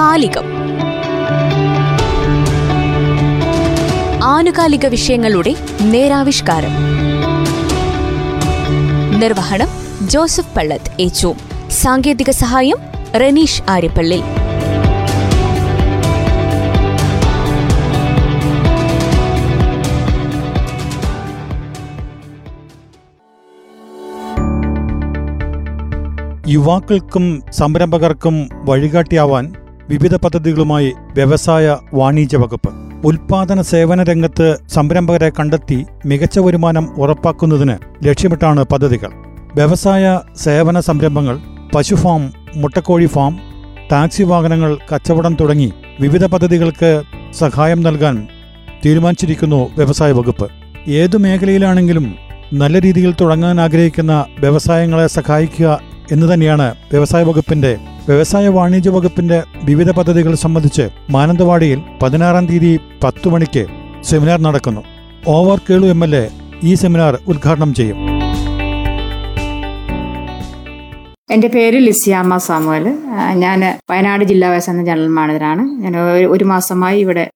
കാലികം. ആനുകാലിക വിഷയങ്ങളുടെ നേരാവിഷ്കാരം. നിർവഹണം ജോസഫ് പള്ളത്ത് ഏച്ചു സാങ്കേതിക സഹായം റനീഷ് ആര്യപ്പള്ളി. യുവാക്കൾക്കും സംരംഭകർക്കും വഴികാട്ടിയാവാൻ വിവിധ പദ്ധതികളുമായി വ്യവസായ വാണിജ്യ വകുപ്പ്. ഉൽപാദന സേവന രംഗത്ത് സംരംഭകരെ കണ്ടെത്തി മികച്ച വരുമാനം ഉറപ്പാക്കുന്നതിന് ലക്ഷ്യമിട്ടാണ് പദ്ധതികൾ. വ്യവസായ സേവന സംരംഭങ്ങൾ പശു ഫാം മുട്ടക്കോഴി ഫാം ടാക്സി വാഹനങ്ങൾ കച്ചവടം തുടങ്ങി വിവിധ പദ്ധതികൾക്ക് സഹായം നൽകാൻ തീരുമാനിച്ചിരിക്കുന്നു വ്യവസായ വകുപ്പ്. ഏതു മേഖലയിലാണെങ്കിലും നല്ല രീതിയിൽ തുടങ്ങാൻ ആഗ്രഹിക്കുന്ന വ്യവസായങ്ങളെ സഹായിക്കുക എന്ന് തന്നെയാണ് വ്യവസായ വകുപ്പിന്റെ വ്യവസായ വാണിജ്യ വകുപ്പിന്റെ വിവിധ പദ്ധതികൾ സംബന്ധിച്ച് മാനന്തവാടിയിൽ പതിനാറാം തീയതി പത്തു മണിക്ക് സെമിനാർ നടക്കുന്നു. O R Kelu M L A ഈ സെമിനാർ ഉദ്ഘാടനം ചെയ്യും. എന്റെ പേര് ലിസിയാമ്മ സാമുവൽ ഞാൻ വയനാട് ജില്ലാ വ്യവസായ ജനറൽ മാനേജറാണ്. ഞാൻ ഒരു- മാസമായി ഇവിടെ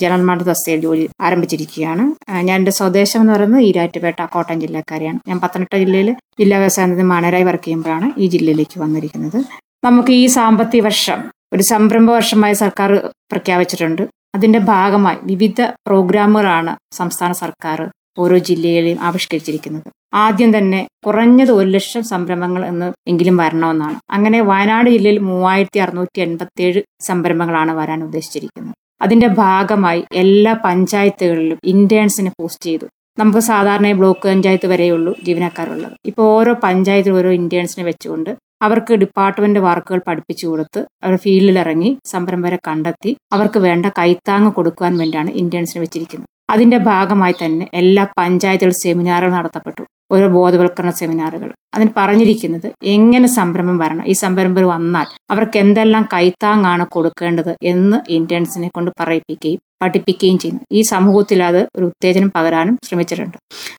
ജനറൽ തസ്തികയിൽ ജോലി ആരംഭിച്ചിരിക്കുകയാണ്. ഞാൻ എന്റെ സ്വദേശം എന്ന് പറയുന്നത് ഈരാറ്റുപേട്ട കോട്ടയം ജില്ലക്കാരിയാണ്. ഞാൻ പത്തനംതിട്ട ജില്ലയിൽ ജില്ലാ വ്യവസായ മാനേരായി വർക്ക് ചെയ്യുമ്പോഴാണ് ഈ ജില്ലയിലേക്ക് വന്നിരിക്കുന്നത്. നമുക്ക് ഈ സാമ്പത്തിക വർഷം ഒരു സംരംഭ വർഷമായി സർക്കാർ പ്രഖ്യാപിച്ചിട്ടുണ്ട്. അതിന്റെ ഭാഗമായി വിവിധ പ്രോഗ്രാമുകളാണ് സംസ്ഥാന സർക്കാർ ഓരോ ജില്ലയിലെയും ആവിഷ്കരിച്ചിരിക്കുന്നത്. ആദ്യം തന്നെ കുറഞ്ഞത് ഒരു ലക്ഷം സംരംഭങ്ങൾ എന്ന് എങ്കിലും വരണമെന്നാണ്. അങ്ങനെ വയനാട് ജില്ലയിൽ മൂവായിരത്തി അറുന്നൂറ്റി എൺപത്തി ഏഴ് സംരംഭങ്ങളാണ് വരാൻ ഉദ്ദേശിച്ചിരിക്കുന്നത്. അതിന്റെ ഭാഗമായി എല്ലാ പഞ്ചായത്തുകളിലും ഇന്റേൺസിനെ പോസ്റ്റ് ചെയ്തു. നമുക്ക് സാധാരണ ബ്ലോക്ക് പഞ്ചായത്ത് വരെയുള്ളൂ ജീവനക്കാരുള്ളത്. ഇപ്പോൾ ഓരോ പഞ്ചായത്തിലും ഓരോ ഇന്റേൺസിനെ വെച്ചുകൊണ്ട് അവർക്ക് ഡിപ്പാർട്ട്മെന്റ് വർക്കുകൾ പഠിപ്പിച്ചു കൊടുത്ത് അവർ ഫീൽഡിൽ ഇറങ്ങി സംരംഭരെ കണ്ടെത്തി അവർക്ക് വേണ്ട കൈത്താങ് കൊടുക്കുവാൻ വേണ്ടിയാണ് ഇന്റേൺസിനെ വെച്ചിരിക്കുന്നത്. അതിന്റെ ഭാഗമായി തന്നെ എല്ലാ പഞ്ചായത്തുകൾ സെമിനാറുകൾ നടത്തപ്പെട്ടു. ഓരോ ബോധവൽക്കരണ സെമിനാറുകൾ. അതിന് പറഞ്ഞിരിക്കുന്നത് എങ്ങനെ സംരംഭം വരണം? ഈ സംരംഭം വന്നാൽ അവർക്ക് എന്തെല്ലാം കൈത്താങ്ങാണ് കൊടുക്കേണ്ടത് എന്ന് ഇന്റേൺസിനെ കൊണ്ട് പറയിപ്പിക്കുകയും പഠിപ്പിക്കുകയും ചെയ്യുന്നു. ഈ സമൂഹത്തിൽ അത് ഒരു ഉത്തേജനം പകരാനും ശ്രമിച്ചിട്ടുണ്ട്.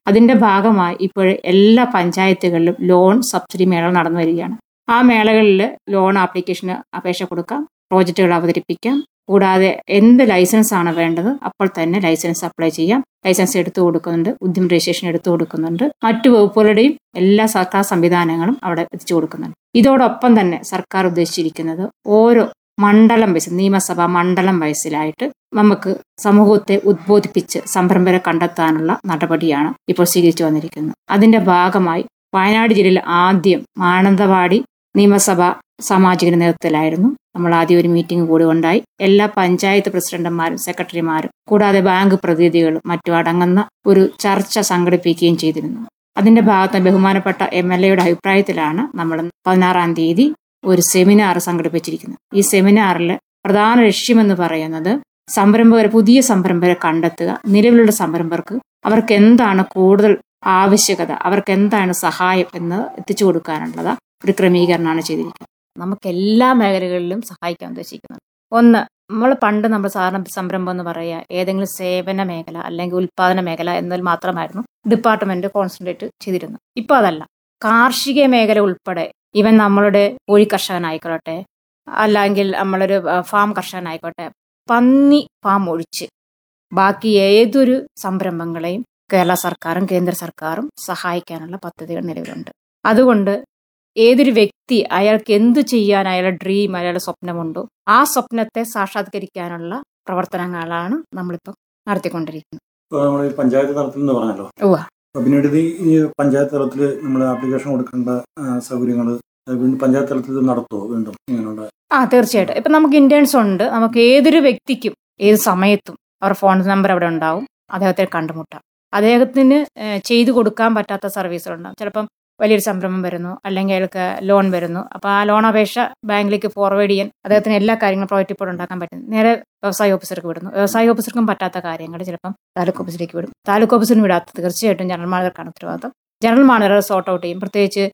അതിന്റെ ഭാഗമായി ഇപ്പോൾ എല്ലാ പഞ്ചായത്തുകളിലും ലോൺ സബ്സിഡി മേള നടന്നു വരികയാണ്. ആ മേളകളിൽ ലോൺ ആപ്ലിക്കേഷന് അപേക്ഷ കൊടുക്കാം പ്രോജക്റ്റുകൾ അവതരിപ്പിക്കാം കൂടാതെ എന്ത് ലൈസൻസ് ആണ് വേണ്ടത് അപ്പോൾ തന്നെ ലൈസൻസ് അപ്ലൈ ചെയ്യാം. ലൈസൻസ് എടുത്തു കൊടുക്കുന്നുണ്ട് ഉദ്യമ രജിസ്ട്രേഷൻ എടുത്തു കൊടുക്കുന്നുണ്ട്. മറ്റു വകുപ്പുകളുടെയും എല്ലാ സർക്കാർ സംവിധാനങ്ങളും അവിടെ എത്തിച്ചു കൊടുക്കുന്നുണ്ട്. ഇതോടൊപ്പം തന്നെ സർക്കാർ ഉദ്ദേശിച്ചിരിക്കുന്നത് ഓരോ മണ്ഡലം വയസ്സ് നിയമസഭാ മണ്ഡലം വയസ്സിലായിട്ട് നമുക്ക് സമൂഹത്തെ ഉദ്ബോധിപ്പിച്ച് സംരംഭരെ കണ്ടെത്താനുള്ള നടപടിയാണ് ഇപ്പോൾ സ്വീകരിച്ചു വന്നിരിക്കുന്നത്. അതിന്റെ ഭാഗമായി വയനാട് ജില്ലയിൽ ആദ്യം മാനന്തവാടി നിയമസഭ സാമാജിക നേതൃത്വത്തിലായിരുന്നു. നമ്മൾ ആദ്യം ഒരു മീറ്റിംഗ് കൂടി ഉണ്ടായി. എല്ലാ പഞ്ചായത്ത് പ്രസിഡന്റുമാരും സെക്രട്ടറിമാരും കൂടാതെ ബാങ്ക് പ്രതിനിധികളും മറ്റും അടങ്ങുന്ന ഒരു ചർച്ച സംഘടിപ്പിക്കുകയും ചെയ്തിരുന്നു. അതിന്റെ ഭാഗത്ത് ബഹുമാനപ്പെട്ട എം എൽ എയുടെ അഭിപ്രായത്തിലാണ് നമ്മൾ പതിനാറാം തീയതി ഒരു സെമിനാർ സംഘടിപ്പിച്ചിരിക്കുന്നത്. ഈ സെമിനാറിൽ പ്രധാന ലക്ഷ്യമെന്ന് പറയുന്നത് സംരംഭകരെ പുതിയ സംരംഭകരെ കണ്ടെത്തുക നിലവിലുള്ള സംരംഭകർക്ക് അവർക്ക് എന്താണ് കൂടുതൽ ആവശ്യകത അവർക്ക് എന്താണ് സഹായം എന്ന് എത്തിച്ചു കൊടുക്കാനുള്ളത് ഒരു ക്രമീകരണമാണ് ചെയ്തിരിക്കുന്നത്. നമുക്ക് എല്ലാ മേഖലകളിലും സഹായിക്കാൻ ഉദ്ദേശിക്കുന്നത് ഒന്ന് നമ്മൾ പണ്ട് നമ്മൾ സാധാരണ സംരംഭം എന്ന് പറയുക ഏതെങ്കിലും സേവന മേഖല അല്ലെങ്കിൽ ഉൽപാദന മേഖല എന്നതിൽ മാത്രമായിരുന്നു ഡിപ്പാർട്ട്മെന്റ് കോൺസെൻട്രേറ്റ് ചെയ്തിരുന്നത്. ഇപ്പോൾ അതല്ല. കാർഷിക മേഖല ഉൾപ്പെടെ ഇവൻ നമ്മളുടെ കോഴി കർഷകനായിക്കോട്ടെ അല്ലെങ്കിൽ നമ്മളൊരു ഫാം കർഷകനായിക്കോട്ടെ പന്നി ഫാം ഒഴിച്ച് ബാക്കി ഏതൊരു സംരംഭങ്ങളെയും കേരള സർക്കാരും കേന്ദ്ര സർക്കാരും സഹായിക്കാനുള്ള പദ്ധതികൾ നിലവിലുണ്ട്. അതുകൊണ്ട് ഏതൊരു വ്യക്തി അയാൾക്ക് എന്തു ചെയ്യാൻ അയാളുടെ ഡ്രീം അയാളുടെ സ്വപ്നമുണ്ടോ ആ സ്വപ്നത്തെ സാക്ഷാത്കരിക്കാനുള്ള പ്രവർത്തനങ്ങളാണ് നമ്മളിപ്പോൾ നടത്തിക്കൊണ്ടിരിക്കുന്നത്. പഞ്ചായത്ത് തലത്തിൽ നിന്ന് പറഞ്ഞല്ലോ പിന്നീട് ഈ പഞ്ചായത്ത് തലത്തിൽ നമ്മൾ ആപ്ലിക്കേഷൻ കൊടുക്കേണ്ട സൗകര്യങ്ങൾ പഞ്ചായത്ത് തലത്തിൽ നടത്തുമോ വീണ്ടും ഇങ്ങനെയുള്ള? ആ തീർച്ചയായിട്ടും. ഇപ്പം നമുക്ക് ഇന്റേൺസ് ഉണ്ട്. നമുക്ക് ഏതൊരു വ്യക്തിക്കും ഏത് സമയത്തും അവരുടെ ഫോൺ നമ്പർ അവിടെ ഉണ്ടാവും. അദ്ദേഹത്തെ കണ്ടുമുട്ടാം. അദ്ദേഹത്തിന് ചെയ്തു കൊടുക്കാൻ പറ്റാത്ത സർവീസുകളുണ്ടാവും ചിലപ്പം വലിയൊരു സംരംഭം വരുന്നു. അല്ലെങ്കിൽ അയാൾക്ക് ലോൺ വരുന്നു. അപ്പോൾ ആ ലോൺ അപേക്ഷ ബാങ്കിലേക്ക് ഫോർവേഡ് ചെയ്യാൻ അദ്ദേഹത്തിന് എല്ലാ കാര്യങ്ങളും പ്രോജക്റ്റ് ഇപ്പോൾ ഉണ്ടാക്കാൻ പറ്റും. നേരെ വ്യവസായ ഓഫീസർക്ക് വിടുന്നു. വ്യവസായ ഓഫീസർക്കും പറ്റാത്ത കാര്യങ്ങൾ ചിലപ്പം താലൂക്ക് ഓഫീസിലേക്ക് വിടും. താലൂക്ക് ഓഫീസിന് വിടാത്ത തീർച്ചയായിട്ടും ജനറൽ മാനേജർക്കാണ് ഉത്തരവാദിത്തം ജനറൽ മാനേജർ സോർട്ട് ഔട്ട് ചെയ്യും. പ്രത്യേകിച്ച്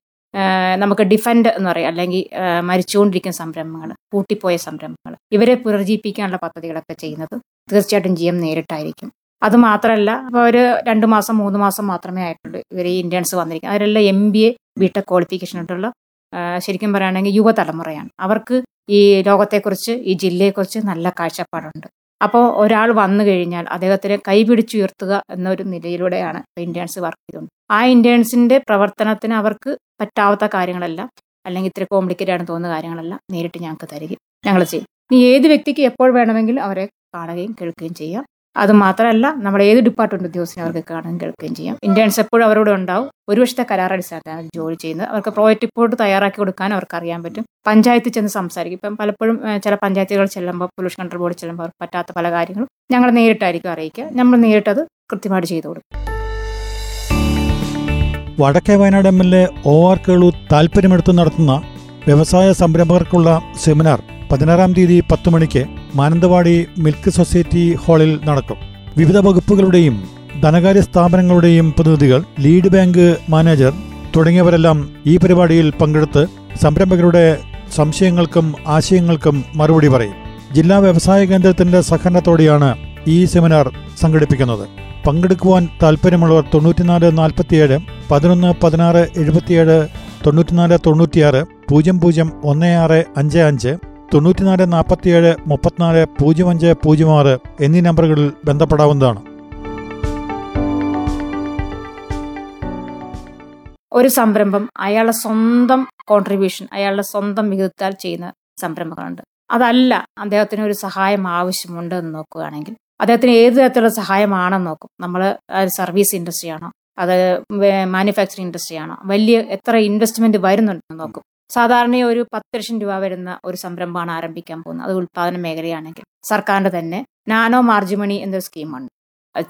നമുക്ക് ഡിഫൻഡ് എന്ന് പറയും. അല്ലെങ്കിൽ മരിച്ചുകൊണ്ടിരിക്കുന്ന സംരംഭങ്ങൾ പൂട്ടിപ്പോയ സംരംഭങ്ങൾ. ഇവരെ പുനർജീവിപ്പിക്കാനുള്ള പദ്ധതികളൊക്കെ ചെയ്യുന്നത് തീർച്ചയായിട്ടും ജി എം നേരിട്ടായിരിക്കും. അത് മാത്രമല്ല ഇപ്പോൾ ഒരു രണ്ട് മാസം മൂന്ന് മാസം മാത്രമേ ആയിട്ടുള്ളൂ ഇവർ ഈ ഇന്ത്യൻസ് വന്നിരിക്കുന്നത്. അവരെല്ലാം M B A B Tech qualification ആയിട്ടുള്ള ശരിക്കും പറയുകയാണെങ്കിൽ യുവതലമുറയാണ്. അവർക്ക് ഈ ലോകത്തെക്കുറിച്ച് ഈ ജില്ലയെക്കുറിച്ച് നല്ല കാഴ്ചപ്പാടുണ്ട്. അപ്പോൾ ഒരാൾ വന്നു കഴിഞ്ഞാൽ അദ്ദേഹത്തിനെ കൈപിടിച്ചുയർത്തുക എന്നൊരു നിലയിലൂടെയാണ് ഇന്റേൺസ് വർക്ക് ചെയ്തുകൊണ്ട്. ആ ഇന്റേൺസിന്റെ പ്രവർത്തനത്തിന് അവർക്ക് പറ്റാത്ത കാര്യങ്ങളെല്ലാം അല്ലെങ്കിൽ ഇത്ര കോംപ്ലിക്കേറ്റ് ആണെന്ന് തോന്നുന്ന കാര്യങ്ങളെല്ലാം നേരിട്ട് ഞങ്ങൾക്ക് തരികയും ഞങ്ങൾ ചെയ്യും. ഇനി ഏത് വ്യക്തിക്ക് എപ്പോൾ വേണമെങ്കിലും അവരെ കാണുകയും കേൾക്കുകയും ചെയ്യാം. അത് മാത്രമല്ല നമ്മുടെ ഏത് ഡിപ്പാർട്ട്മെന്റ് ഉദ്യോഗസ്ഥനെ അവർക്ക് കാണാൻ കേൾക്കുകയും ചെയ്യാം. ഇന്റേൺസ് എപ്പോഴും അവരോട് ഉണ്ടാവും. ഒരു വർഷത്തെ കരാർ അടിസ്ഥാനത്തിലാണ് ജോലി ചെയ്യുന്നത്. അവർക്ക് പ്രോജക്റ്റ് റിപ്പോർട്ട് തയ്യാറാക്കി കൊടുക്കാൻ അവർക്ക് അറിയാൻ പറ്റും. പഞ്ചായത്തിൽ ചെന്ന് സംസാരിക്കും. ഇപ്പം പലപ്പോഴും ചില പഞ്ചായത്തുകൾ ചെല്ലുമ്പോൾ പൊല്യൂഷൻ കൺട്രോൾ ബോർഡ് ചെല്ലുമ്പോൾ അവർക്ക് പറ്റാത്ത പല കാര്യങ്ങളും ഞങ്ങൾ നേരിട്ടായിരിക്കും അറിയിക്കുക. നമ്മൾ നേരിട്ടത് കൃത്യമായിട്ട് ചെയ്തു കൊടുക്കും. വടക്കേ Wayanad M L A O R Kelu താൽപ്പര്യമെടുത്ത് നടത്തുന്ന വ്യവസായ സംരംഭകർക്കുള്ള സെമിനാർ പതിനാറാം തീയതി പത്ത് മണിക്ക് മാനന്തവാടി മിൽക്ക് സൊസൈറ്റി ഹാളിൽ നടക്കും. വിവിധ വകുപ്പുകളുടെയും ധനകാര്യ സ്ഥാപനങ്ങളുടെയും പ്രതിനിധികൾ ലീഡ് ബാങ്ക് മാനേജർ തുടങ്ങിയവരെല്ലാം ഈ പരിപാടിയിൽ പങ്കെടുത്ത് സംരംഭകരുടെ സംശയങ്ങൾക്കും ആശയങ്ങൾക്കും മറുപടി പറയും. ജില്ലാ വ്യവസായ കേന്ദ്രത്തിന്റെ സഹകരണത്തോടെയാണ് ഈ സെമിനാർ സംഘടിപ്പിക്കുന്നത്. പങ്കെടുക്കുവാൻ താൽപ്പര്യമുള്ളവർ തൊണ്ണൂറ്റിനാല് നാൽപ്പത്തിയേഴ് പതിനൊന്ന് പതിനാറ് എഴുപത്തിയേഴ് തൊണ്ണൂറ്റിനാല് തൊണ്ണൂറ്റിയാറ് പൂജ്യം പൂജ്യം ഒന്ന് ആറ് അഞ്ച് അഞ്ച് തൊണ്ണൂറ്റിനാല് നാൽപ്പത്തിയേഴ് മുപ്പത്തിനാല് പൂജ്യം അഞ്ച് പൂജ്യം ആറ് എന്നീ നമ്പറുകളിൽ ബന്ധപ്പെടാവുന്നതാണ്. ഒരു സംരംഭം അയാളുടെ സ്വന്തം കോൺട്രിബ്യൂഷൻ അയാളുടെ സ്വന്തം വിഹിതത്താൽ ചെയ്യുന്ന സംരംഭങ്ങളുണ്ട്. അതല്ല അദ്ദേഹത്തിന് ഒരു സഹായം ആവശ്യമുണ്ട് എന്ന് നോക്കുകയാണെങ്കിൽ അദ്ദേഹത്തിന് ഏത് തരത്തിലുള്ള സഹായമാണെന്ന് നോക്കും. നമ്മൾ സർവീസ് ഇൻഡസ്ട്രി ആണോ? അത് മാനുഫാക്ചറിങ് ഇൻഡസ്ട്രി ആണോ? വലിയ എത്ര ഇൻവെസ്റ്റ്മെന്റ് വരുന്നുണ്ടെന്ന് നോക്കും. സാധാരണ ഒരു പത്ത് ലക്ഷം രൂപ വരുന്ന ഒരു സംരംഭമാണ് ആരംഭിക്കാൻ പോകുന്നത്. അത് ഉൽപ്പാദന മേഖലയാണെങ്കിൽ സർക്കാരിന്റെ തന്നെ നാനോ മാർജിമണി എന്നൊരു സ്കീമാണ്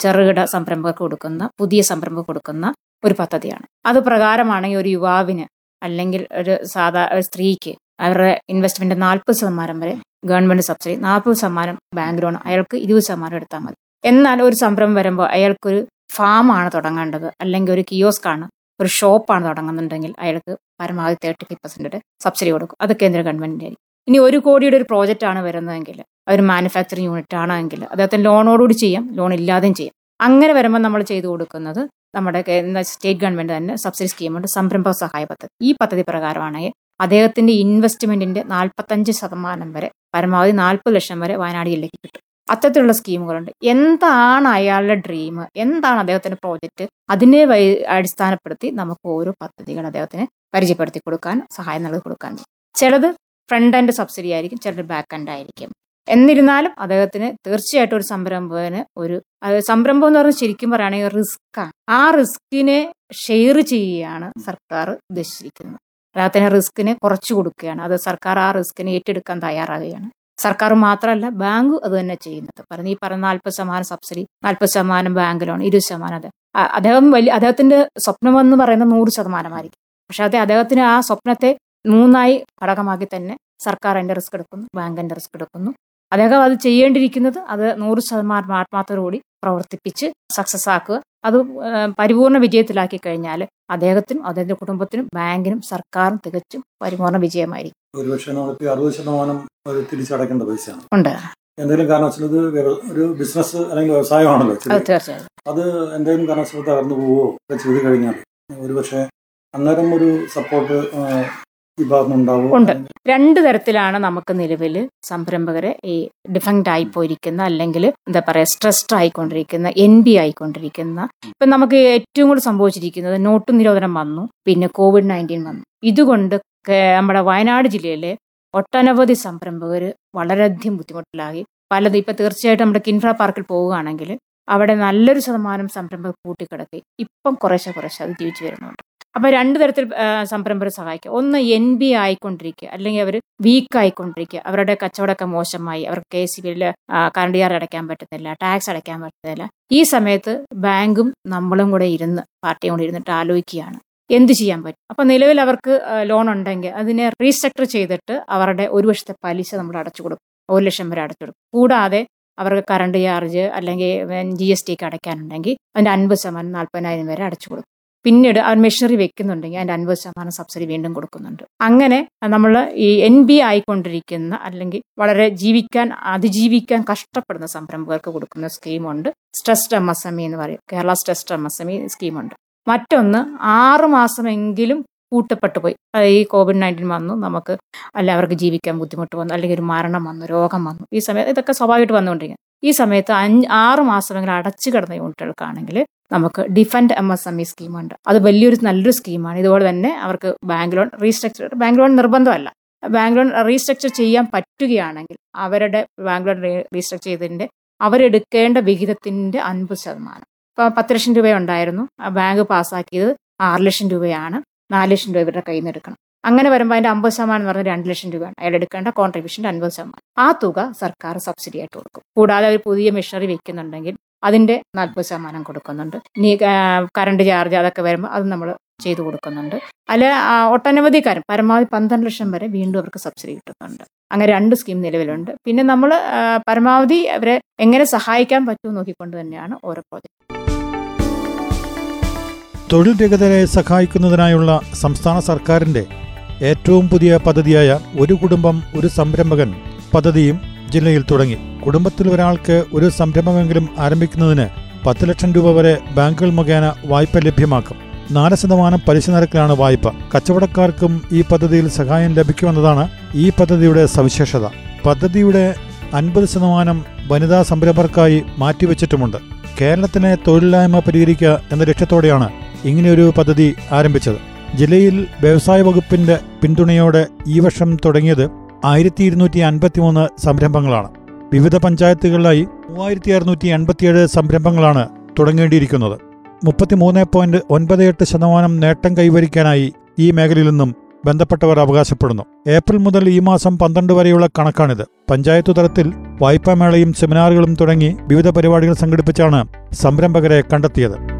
ചെറുകിട സംരംഭകർക്ക് കൊടുക്കുന്ന പുതിയ സംരംഭം കൊടുക്കുന്ന ഒരു പദ്ധതിയാണ്. അത് പ്രകാരമാണെങ്കിൽ ഒരു യുവാവിന് അല്ലെങ്കിൽ ഒരു സാധാ സ്ത്രീക്ക് അവരുടെ ഇൻവെസ്റ്റ്മെന്റ് നാൽപ്പത് ശതമാനം വരെ ഗവൺമെന്റ് സബ്സിഡി നാൽപ്പത് ശതമാനം ബാങ്ക് ലോൺ അയാൾക്ക് ഇരുപത് ശതമാനം എടുത്താൽ മതി. എന്നാൽ ഒരു സംരംഭം വരുമ്പോൾ അയാൾക്കൊരു ഫാമാണ് തുടങ്ങേണ്ടത്. അല്ലെങ്കിൽ ഒരു കിയോസ്ക് ആണ് ഒരു ഷോപ്പാണ് തുടങ്ങുന്നുണ്ടെങ്കിൽ അയാൾക്ക് പരമാവധി തേർട്ടി ഫൈവ് പെർസെന്റ് സബ്സിഡി കൊടുക്കും. അത് കേന്ദ്ര ഗവൺമെന്റിന്റെ ആയിരിക്കും. ഇനി ഒരു കോടിയുടെ ഒരു പ്രോജക്റ്റ് ആണ് വരുന്നതെങ്കിൽ ഒരു മാനുഫാക്ചറിങ് യൂണിറ്റ് ആണെങ്കിൽ അദ്ദേഹത്തിന് ലോണോടുകൂടി ചെയ്യാം ലോൺ ഇല്ലാതെയും ചെയ്യാം. അങ്ങനെ വരുമ്പോൾ നമ്മൾ ചെയ്തു കൊടുക്കുന്നത് നമ്മുടെ സ്റ്റേറ്റ് ഗവൺമെന്റ് തന്നെ സബ്സിഡി സ്കീമുണ്ട് സംരംഭ സഹായ പദ്ധതി. ഈ പദ്ധതി പ്രകാരമാണെങ്കിൽ അദ്ദേഹത്തിന്റെ ഇൻവെസ്റ്റ്മെന്റിന്റെ നാൽപ്പത്തഞ്ച് ശതമാനം വരെ പരമാവധി നാൽപ്പത് ലക്ഷം വരെ വയനാട് ജില്ലയ്ക്ക് കിട്ടും. അത്തരത്തിലുള്ള സ്കീമുകളുണ്ട്. എന്താണ് അയാളുടെ ഡ്രീം എന്താണ് അദ്ദേഹത്തിന്റെ പ്രോജക്റ്റ് അതിനെ അടിസ്ഥാനപ്പെടുത്തി നമുക്ക് ഓരോ പദ്ധതികൾ അദ്ദേഹത്തിന് പരിചയപ്പെടുത്തി കൊടുക്കാൻ സഹായം നൽകി കൊടുക്കാൻ ചിലത് ഫ്രണ്ട് ആൻഡ് സബ്സിഡി ആയിരിക്കും ചിലത് ബാക്ക് ആൻഡ് ആയിരിക്കും. എന്നിരുന്നാലും അദ്ദേഹത്തിന് തീർച്ചയായിട്ടും ഒരു സംരംഭകന് ഒരു സംരംഭം എന്ന് പറഞ്ഞാൽ ശരിക്കും പറയുകയാണെങ്കിൽ റിസ്ക്കാണ് ആ റിസ്കിനെ ഷെയർ ചെയ്യുകയാണ് സർക്കാർ ഉദ്ദേശിച്ചിരിക്കുന്നത്. അദ്ദേഹത്തിന് റിസ്കിനെ കുറച്ചു കൊടുക്കുകയാണ്. അത് സർക്കാർ ആ റിസ്കിനെ ഏറ്റെടുക്കാൻ തയ്യാറാകുകയാണ്. സർക്കാർ മാത്രമല്ല ബാങ്ക് അത് തന്നെ ചെയ്യുന്നത്. പറഞ്ഞ ഈ പറഞ്ഞ നാൽപ്പത് ശതമാനം സബ്സിഡി നാൽപ്പത് ശതമാനം ബാങ്ക് ലോൺ ഇരുപത് ശതമാനം അത്. അദ്ദേഹം വലിയ അദ്ദേഹത്തിന്റെ സ്വപ്നം എന്ന് പറയുന്നത് നൂറ് ശതമാനമായിരിക്കും. പക്ഷെ അത് അദ്ദേഹത്തിന് ആ സ്വപ്നത്തെ മൂന്നായി ഘടകമാക്കി തന്നെ സർക്കാർ അതിന്റെ റിസ്ക് എടുക്കുന്നു ബാങ്ക് അതിന്റെ റിസ്ക് എടുക്കുന്നു. അദ്ദേഹം അത് ചെയ്യേണ്ടിയിരിക്കുന്നത് അത് നൂറ് ശതമാനം ആത്മാർത്ഥതയോടുകൂടി പ്രവർത്തിപ്പിച്ച് സക്സസ് ആക്കുക അത് പരിപൂർണ വിജയത്തിലാക്കി കഴിഞ്ഞാൽ അദ്ദേഹത്തിനും അദ്ദേഹത്തിന്റെ കുടുംബത്തിനും ബാങ്കിനും സർക്കാരും തികച്ചും പരിപൂർണ വിജയമായിരിക്കും. ഒരുപക്ഷെ നമുക്ക് അറുപത് ശതമാനം ഒരു തിരിച്ചടക്കേണ്ട പൈസയാണ്. ഉണ്ട്. എന്തെങ്കിലും കാരണവശാൽ ഇത് ഒരു ബിസിനസ് അല്ലെങ്കിൽ വ്യവസായമാണല്ലോ അത് ചെറിയ. തീർച്ചയായും അത് എന്തെങ്കിലും കാരണവശാൽ തകർന്നു പോവോ? ചെയ്ത് കഴിഞ്ഞാൽ ഒരുപക്ഷെ അന്നേരം ഒരു സപ്പോർട്ട് ഉണ്ട്. രണ്ട് തരത്തിലാണ് നമുക്ക് നിലവിൽ സംരംഭകരെ ഈ ഡിഫക്റ്റ് ആയി പോയിരിക്കുന്ന അല്ലെങ്കിൽ എന്താ പറയുക സ്ട്രെസ്ഡ് ആയിക്കൊണ്ടിരിക്കുന്ന എൻ ബി ആയിക്കൊണ്ടിരിക്കുന്ന. ഇപ്പം നമുക്ക് ഏറ്റവും കൂടുതൽ സംഭവിച്ചിരിക്കുന്നത് നോട്ട് നിരോധനം വന്നു പിന്നെ കോവിഡ് നയന്റീൻ വന്നു. ഇതുകൊണ്ട് നമ്മുടെ വയനാട് ജില്ലയിലെ ഒട്ടനവധി സംരംഭകർ വളരെയധികം ബുദ്ധിമുട്ടിലാകി പലത് ഇപ്പം തീർച്ചയായിട്ടും നമ്മുടെ കിൻഫ്ര പാർക്കിൽ പോവുകയാണെങ്കിൽ അവിടെ നല്ലൊരു ശതമാനം സംരംഭകർ കൂട്ടിക്കിടക്കി ഇപ്പം കുറേശ്ശെ കുറേശ്ശെ അത് ജീവിച്ചു വരുന്നുണ്ട്. അപ്പൊ രണ്ട് തരത്തിൽ സംരംഭരെ സഹായിക്കുക. ഒന്ന് എൻ ബി ആയിക്കൊണ്ടിരിക്കുക. അല്ലെങ്കിൽ അവർ വീക്ക് ആയിക്കൊണ്ടിരിക്കുക. അവരുടെ കച്ചവടമൊക്കെ മോശമായി. അവർക്ക് കെ സി ബിയിൽ കറണ്ട് ചാർജ് അടയ്ക്കാൻ പറ്റുന്നില്ല. ടാക്സ് അടയ്ക്കാൻ പറ്റുന്നില്ല. ഈ സമയത്ത് ബാങ്കും നമ്മളും കൂടെ ഇരുന്ന് പാർട്ടിയും കൂടെ ഇരുന്നിട്ട് ആലോചിക്കുകയാണ്. എന്ത് ചെയ്യാൻ പറ്റും? അപ്പൊ നിലവിൽ അവർക്ക് ലോൺ ഉണ്ടെങ്കിൽ അതിനെ റീസ്ട്രക്ചർ ചെയ്തിട്ട് അവരുടെ ഒരു വർഷത്തെ പലിശ നമ്മൾ അടച്ചു കൊടുക്കും. ഒരു ലക്ഷം വരെ അടച്ചു കൊടുക്കും. കൂടാതെ അവർക്ക് കറണ്ട് ചാർജ് അല്ലെങ്കിൽ ജി എസ് ടി ഒക്കെ അടയ്ക്കാനുണ്ടെങ്കിൽ അതിന്റെ അൻപത് ശതമാനം നാൽപ്പതിനായിരം വരെ അടച്ചു കൊടുക്കും. പിന്നീട് അവർ മെഷീനറി വെക്കുന്നുണ്ടെങ്കിൽ അതിന്റെ അൻപത് ശതമാനം സബ്സിഡി വീണ്ടും കൊടുക്കുന്നുണ്ട്. അങ്ങനെ നമ്മൾ ഈ എൻ ബി ആയിക്കൊണ്ടിരിക്കുന്ന അല്ലെങ്കിൽ വളരെ ജീവിക്കാൻ അതിജീവിക്കാൻ കഷ്ടപ്പെടുന്ന സംരംഭകർക്ക് കൊടുക്കുന്ന സ്കീമുണ്ട്. Stressed M S M E എന്ന് പറയും. Kerala stressed M S M E സ്കീമുണ്ട്. മറ്റൊന്ന് ആറുമാസമെങ്കിലും കൂട്ടപ്പെട്ടു പോയി. ഈ കോവിഡ് നയന്റീൻ വന്നു നമുക്ക് അല്ല അവർക്ക് ജീവിക്കാൻ ബുദ്ധിമുട്ട് വന്നു അല്ലെങ്കിൽ ഒരു മരണം വന്നു രോഗം വന്നു. ഈ സമയത്ത് ഇതൊക്കെ സ്വാഭാവികമായിട്ട് വന്നുകൊണ്ടിരിക്കുക ഈ സമയത്ത് അഞ്ച് ആറ് മാസമെങ്കിലും അടച്ചു കിടന്ന യൂണിറ്റുകൾക്കാണെങ്കിൽ നമുക്ക് defunct M S M E സ്കീമുണ്ട് അത് വലിയൊരു നല്ലൊരു സ്കീമാണ് ഇതുപോലെ തന്നെ അവർക്ക് bank loan restructure bank loan നിർബന്ധമല്ല. Bank loan restructure ചെയ്യാൻ പറ്റുകയാണെങ്കിൽ അവരുടെ ബാങ്ക് ലോൺ റീസ്ട്രക്ചർ ചെയ്തതിന്റെ അവരെടുക്കേണ്ട വിഹിതത്തിന്റെ അൻപത് ശതമാനം. ഇപ്പോൾ പത്ത് ലക്ഷം രൂപ ഉണ്ടായിരുന്നു. ആ ബാങ്ക് പാസ്സാക്കിയത് ആറ് ലക്ഷം രൂപയാണ്. നാല് ലക്ഷം രൂപ ഇവരുടെ കയ്യിൽ നിന്ന് എടുക്കണം. അങ്ങനെ വരുമ്പോൾ അതിന്റെ അമ്പത് ശതമാനം എന്ന് പറഞ്ഞാൽ രണ്ട് ലക്ഷം രൂപയാണ്. അയാൾ എടുക്കേണ്ട കോൺട്രിബ്യൂഷന്റെ അൻപത് ശതമാനം. ആ തുക സർക്കാർ സബ്സിഡി ആയിട്ട് കൊടുക്കും. കൂടാതെ ഒരു പുതിയ മെഷീനറി വെക്കുന്നുണ്ടെങ്കിൽ അതിന്റെ നാൽപ്പത് ശതമാനം കൊടുക്കുന്നുണ്ട്. ഇനി കറണ്ട് ചാർജ് അതൊക്കെ വരുമ്പോൾ അത് നമ്മൾ ചെയ്തു കൊടുക്കുന്നുണ്ട്. അല്ല ഒട്ടനവധി കാര്യം പരമാവധി പന്ത്രണ്ട് ലക്ഷം വരെ വീണ്ടും അവർക്ക് സബ്സിഡി കിട്ടുന്നുണ്ട്. അങ്ങനെ രണ്ട് സ്കീം നിലവിലുണ്ട്. പിന്നെ നമ്മൾ പരമാവധി അവരെ എങ്ങനെ സഹായിക്കാൻ പറ്റുമെന്ന് നോക്കിക്കൊണ്ട് തന്നെയാണ് ഓരോ പ്രോജക്റ്റ് തൊഴിൽ രഹിതരെ സഹായിക്കുന്നതിനായുള്ള സംസ്ഥാന സർക്കാരിന്റെ ഏറ്റവും പുതിയ പദ്ധതിയായ ഒരു കുടുംബം ഒരു സംരംഭകൻ പദ്ധതിയും ജില്ലയിൽ തുടങ്ങി. കുടുംബത്തിൽ ഒരാൾക്ക് ഒരു സംരംഭമെങ്കിലും ആരംഭിക്കുന്നതിന് പത്ത് ലക്ഷം രൂപ വരെ ബാങ്കുകൾ മുഖേന വായ്പ ലഭ്യമാക്കും. നാല് ശതമാനം പലിശ നിരക്കിലാണ് വായ്പ. കച്ചവടക്കാർക്കും ഈ പദ്ധതിയിൽ സഹായം ലഭിക്കുമെന്നതാണ് ഈ പദ്ധതിയുടെ സവിശേഷത. പദ്ധതിയുടെ അൻപത് ശതമാനം വനിതാ സംരംഭർക്കായി മാറ്റിവെച്ചിട്ടുമുണ്ട്. കേരളത്തിലെ തൊഴിലില്ലായ്മ പരിഹരിക്കുക എന്ന ലക്ഷ്യത്തോടെയാണ് ഇങ്ങനെയൊരു പദ്ധതി ആരംഭിച്ചത്. ജില്ലയിൽ വ്യവസായ വകുപ്പിന്റെ പിന്തുണയോടെ ഈ വർഷം തുടങ്ങിയത് ആയിരത്തി ഇരുന്നൂറ്റി അൻപത്തിമൂന്ന് സംരംഭങ്ങളാണ്. വിവിധ പഞ്ചായത്തുകളിലായി മൂവായിരത്തി അറുന്നൂറ്റി എൺപത്തിയേഴ് സംരംഭങ്ങളാണ് തുടങ്ങേണ്ടിയിരിക്കുന്നത്. മുപ്പത്തിമൂന്ന് പോയിന്റ് ഒൻപത് എട്ട് ശതമാനം നേട്ടം കൈവരിക്കാനായി ഈ മേഖലയിൽ നിന്നും ബന്ധപ്പെട്ടവർ അവകാശപ്പെടുന്നു. ഏപ്രിൽ മുതൽ ഈ മാസം പന്ത്രണ്ട് വരെയുള്ള കണക്കാണിത്. പഞ്ചായത്ത് തലത്തിൽ വായ്പാമേളയും സെമിനാറുകളും തുടങ്ങി വിവിധ പരിപാടികൾ സംഘടിപ്പിച്ചാണ് സംരംഭകരെ കണ്ടെത്തിയത്.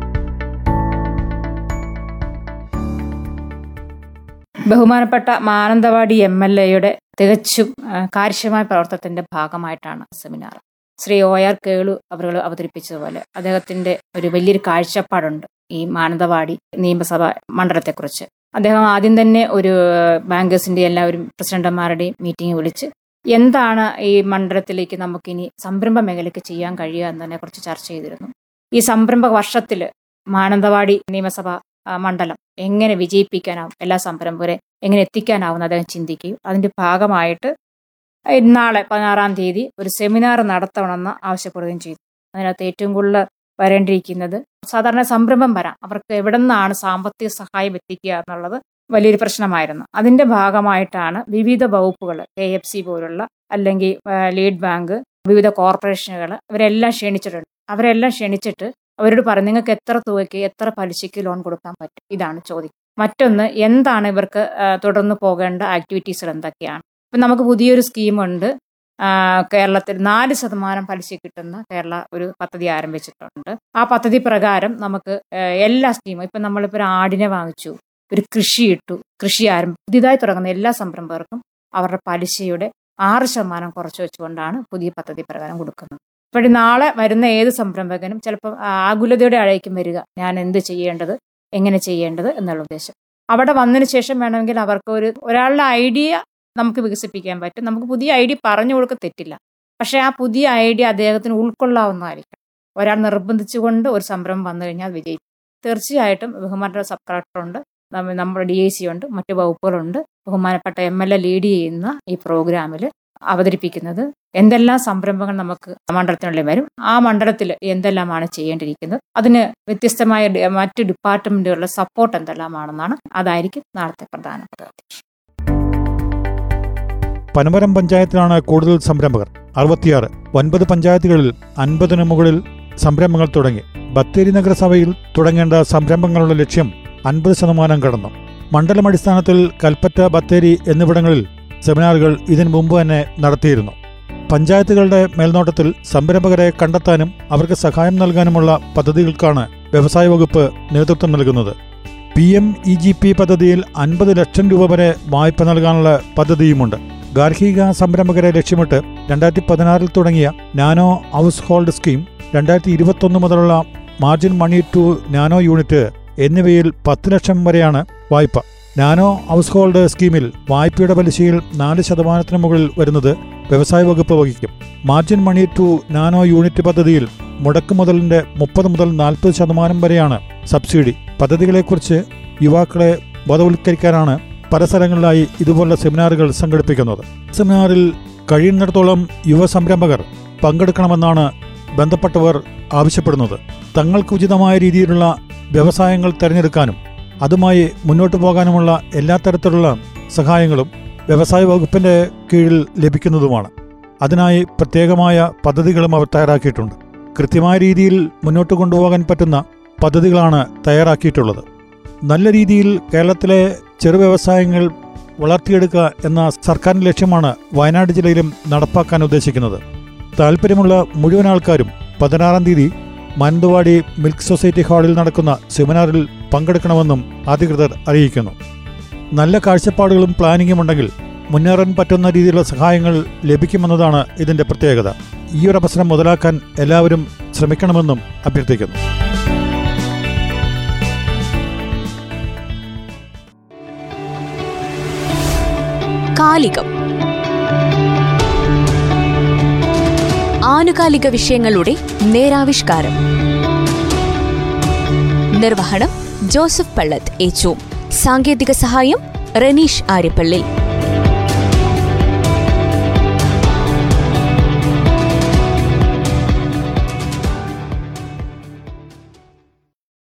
ബഹുമാനപ്പെട്ട മാനന്തവാടി എം എൽ എയുടെ തികച്ചും കാര്യമായ പ്രവർത്തനത്തിന്റെ ഭാഗമായിട്ടാണ് seminar. Shri O R Kelu അവർ അവതരിപ്പിച്ചതുപോലെ അദ്ദേഹത്തിന്റെ ഒരു വലിയൊരു കാഴ്ചപ്പാടുണ്ട് ഈ മാനന്തവാടി നിയമസഭ മണ്ഡലത്തെക്കുറിച്ച്. അദ്ദേഹം ആദ്യം തന്നെ ഒരു ബാങ്കേഴ്സിന്റെ എല്ലാവരും പ്രസിഡന്റുമാരുടെയും മീറ്റിംഗ് വിളിച്ച് എന്താണ് ഈ മണ്ഡലത്തിലേക്ക് നമുക്കിനി സംരംഭ മേഖലയ്ക്ക് ചെയ്യാൻ കഴിയുക എന്നതിനെ കുറിച്ച് ചർച്ച ചെയ്തിരുന്നു. ഈ സംരംഭ വർഷത്തിൽ മാനന്തവാടി നിയമസഭ മണ്ഡലം. എങ്ങനെ വിജയിപ്പിക്കാനാവും എല്ലാ സംരംഭകരെ എങ്ങനെ എത്തിക്കാനാവുമെന്ന് അദ്ദേഹം ചിന്തിക്കുകയും അതിന്റെ ഭാഗമായിട്ട് നാളെ പതിനാറാം തീയതി ഒരു സെമിനാർ നടത്തണമെന്ന് ആവശ്യപ്പെടുകയും ചെയ്തു. അതിനകത്ത് ഏറ്റവും കൂടുതൽ വരേണ്ടിയിരിക്കുന്നത് സാധാരണ സംരംഭം വരാം. അവർക്ക് എവിടെ നിന്നാണ് സാമ്പത്തിക സഹായം എത്തിക്കുക എന്നുള്ളത് വലിയൊരു പ്രശ്നമായിരുന്നു. അതിന്റെ ഭാഗമായിട്ടാണ് വിവിധ വകുപ്പുകൾ കെ എഫ് സി പോലുള്ള അല്ലെങ്കിൽ ലീഡ് ബാങ്ക് വിവിധ കോർപ്പറേഷനുകൾ ഇവരെല്ലാം ക്ഷണിച്ചിട്ടുണ്ട്. അവരെല്ലാം ക്ഷണിച്ചിട്ട് അവരോട് പറഞ്ഞു നിങ്ങൾക്ക് എത്ര തുകയ്ക്ക് എത്ര പലിശയ്ക്ക് ലോൺ കൊടുക്കാൻ പറ്റും? ഇതാണ് ചോദ്യം. മറ്റൊന്ന് എന്താണ് ഇവർക്ക് തുടർന്ന് പോകേണ്ട ആക്ടിവിറ്റീസുകൾ എന്തൊക്കെയാണ്? ഇപ്പം നമുക്ക് പുതിയൊരു സ്കീമുണ്ട് കേരളത്തിൽ നാല് ശതമാനം പലിശ കിട്ടുന്ന കേരള ഒരു പദ്ധതി ആരംഭിച്ചിട്ടുണ്ട്. ആ പദ്ധതി പ്രകാരം നമുക്ക് എല്ലാ സ്കീമും ഇപ്പം നമ്മളിപ്പോൾ ഒരു ആടിനെ വാങ്ങിച്ചു ഒരു കൃഷി ഇട്ടു കൃഷി ആരംഭ പുതിയതായി തുടങ്ങുന്ന എല്ലാ സംരംഭകർക്കും അവരുടെ പലിശയുടെ ആറ് ശതമാനം കുറച്ച് വെച്ചുകൊണ്ടാണ് പുതിയ പദ്ധതി പ്രകാരം കൊടുക്കുന്നത്. ഇപ്പോഴും നാളെ വരുന്ന ഏത് സംരംഭകനും ചിലപ്പോൾ ആകുലതയുടെ അഴയ്ക്കും വരിക. ഞാൻ എന്ത് ചെയ്യേണ്ടത്? എങ്ങനെ ചെയ്യേണ്ടത്? എന്നുള്ള ഉദ്ദേശം. അവിടെ വന്നതിന് ശേഷം വേണമെങ്കിൽ അവർക്ക് ഒരു ഒരാളുടെ ഐഡിയ നമുക്ക് വികസിപ്പിക്കാൻ പറ്റും. നമുക്ക് പുതിയ ഐഡിയ പറഞ്ഞു കൊടുക്ക തെറ്റില്ല. പക്ഷേ ആ പുതിയ ഐഡിയ അദ്ദേഹത്തിന് ഉൾക്കൊള്ളാവുന്നതായിരിക്കും ഒരാൾ നിർബന്ധിച്ചുകൊണ്ട് ഒരു സംരംഭം വന്നു കഴിഞ്ഞാൽ വിജയിക്കും. തീർച്ചയായിട്ടും ബഹുമാനപ്പെട്ട സബ് കളക്ടറുണ്ട് നമ്മ- നമ്മുടെ ഡി ഐ സി ഉണ്ട് മറ്റു വകുപ്പുകളുണ്ട്. ബഹുമാനപ്പെട്ട എം എൽ എ ലീഡ് ചെയ്യുന്ന ഈ പ്രോഗ്രാമിൽ അവതരിപ്പിക്കുന്നത്. എന്തെല്ലാം സംരംഭങ്ങൾ നമുക്ക് മണ്ഡലത്തിനുള്ളിൽ വരും ആ മണ്ഡലത്തിൽ എന്തെല്ലാമാണ് ചെയ്യേണ്ടിയിരിക്കുന്നത് അതിന് വ്യത്യസ്തമായ മറ്റ് ഡിപ്പാർട്ട്മെന്റുകളുടെ സപ്പോർട്ട് എന്തെല്ലാമാണെന്നാണ് അതായിരിക്കും നാളത്തെ പ്രധാനപ്പെട്ട പനമരം പഞ്ചായത്തിലാണ് കൂടുതൽ സംരംഭകർ. അറുപത്തിയാറ് ഒൻപത് പഞ്ചായത്തുകളിൽ അൻപതിന് മുകളിൽ സംരംഭങ്ങൾ തുടങ്ങി. ബത്തേരി നഗരസഭയിൽ തുടങ്ങേണ്ട സംരംഭങ്ങളുടെ ലക്ഷ്യം അൻപത് ശതമാനം കടന്നു. മണ്ഡലമടിസ്ഥാനത്തിൽ കൽപ്പറ്റ ബത്തേരി എന്നിവിടങ്ങളിൽ സെമിനാറുകൾ ഇതിനു മുമ്പ് തന്നെ നടത്തിയിരുന്നു. പഞ്ചായത്തുകളുടെ മേൽനോട്ടത്തിൽ സംരംഭകരെ കണ്ടെത്താനും അവർക്ക് സഹായം നൽകാനുമുള്ള പദ്ധതികൾക്കാണ് വ്യവസായ വകുപ്പ് നേതൃത്വം നൽകുന്നത്. P M E G P പദ്ധതിയിൽ അൻപത് ലക്ഷം രൂപ വരെ വായ്പ നൽകാനുള്ള പദ്ധതിയുമുണ്ട്. ഗാർഹിക സംരംഭകരെ ലക്ഷ്യമിട്ട് രണ്ടായിരത്തി പതിനാറിൽ തുടങ്ങിയ നാനോ ഹൗസ് ഹോൾഡ് സ്കീം രണ്ടായിരത്തി ഇരുപത്തൊന്ന് മുതലുള്ള margin money to nano unit എന്നിവയിൽ പത്ത് ലക്ഷം വരെയാണ് വായ്പ. നാനോ ഹൗസ് ഹോൾഡ് സ്കീമിൽ വായ്പയുടെ പലിശയിൽ നാല് ശതമാനത്തിന് മുകളിൽ വരുന്നത് വ്യവസായ വകുപ്പ് വഹിക്കും. Margin money to nano unit പദ്ധതിയിൽ മുടക്ക് മുതലിന്റെ മുപ്പത് മുതൽ നാൽപ്പത് ശതമാനം വരെയാണ് സബ്സിഡി. പദ്ധതികളെക്കുറിച്ച് യുവാക്കളെ ബോധവൽക്കരിക്കാനാണ് പല സ്ഥലങ്ങളിലായി ഇതുപോലുള്ള സെമിനാറുകൾ സംഘടിപ്പിക്കുന്നത്. സെമിനാറിൽ കഴിയുന്നിടത്തോളം യുവ സംരംഭകർ പങ്കെടുക്കണമെന്നാണ് ബന്ധപ്പെട്ടവർ ആവശ്യപ്പെടുന്നത്. തങ്ങൾക്ക് ഉചിതമായ രീതിയിലുള്ള വ്യവസായങ്ങൾ തിരഞ്ഞെടുക്കാനും അതുമായി മുന്നോട്ടു പോകാനുമുള്ള എല്ലാ തരത്തിലുള്ള സഹായങ്ങളും വ്യവസായ വകുപ്പിന്റെ കീഴിൽ ലഭിക്കുന്നതുമാണ്. അതിനായി പ്രത്യേകമായ പദ്ധതികളും അവർ തയ്യാറാക്കിയിട്ടുണ്ട്. കൃത്യമായ രീതിയിൽ മുന്നോട്ട് കൊണ്ടുപോകാൻ പറ്റുന്ന പദ്ധതികളാണ് തയ്യാറാക്കിയിട്ടുള്ളത്. നല്ല രീതിയിൽ കേരളത്തിലെ ചെറു വ്യവസായങ്ങൾ വളർത്തിയെടുക്കുക എന്ന സർക്കാരിന്റെ ലക്ഷ്യമാണ് വയനാട് ജില്ലയിലും നടപ്പാക്കാൻ ഉദ്ദേശിക്കുന്നത്. താല്പര്യമുള്ള മുഴുവൻ ആൾക്കാരും പതിനാറാം തീയതി മാനന്തവാടി മിൽക്ക് സൊസൈറ്റി ഹാളിൽ നടക്കുന്ന സെമിനാറിൽ പങ്കെടുക്കണമെന്നും അധികൃതർ അറിയിക്കുന്നു. നല്ല കാഴ്ചപ്പാടുകളും പ്ലാനിങ്ങും ഉണ്ടെങ്കിൽ മുന്നേറാൻ പറ്റുന്ന രീതിയിലുള്ള സഹായങ്ങൾ ലഭിക്കുമെന്നതാണ് ഇതിന്റെ പ്രത്യേകത. ഈ ഒരു അവസരം മുതലാക്കാൻ എല്ലാവരും ശ്രമിക്കണമെന്നും അഭ്യർത്ഥിക്കുന്നു. കാലികം. ആനുകാലിക വിഷയങ്ങളുടെ നേരാവിഷ്കാരം. നിർവഹണം ജോസഫ് പള്ളത്ത് ഏച്ചു. സാങ്കേതിക സഹായം റനീഷ് ആര്യപ്പള്ളി.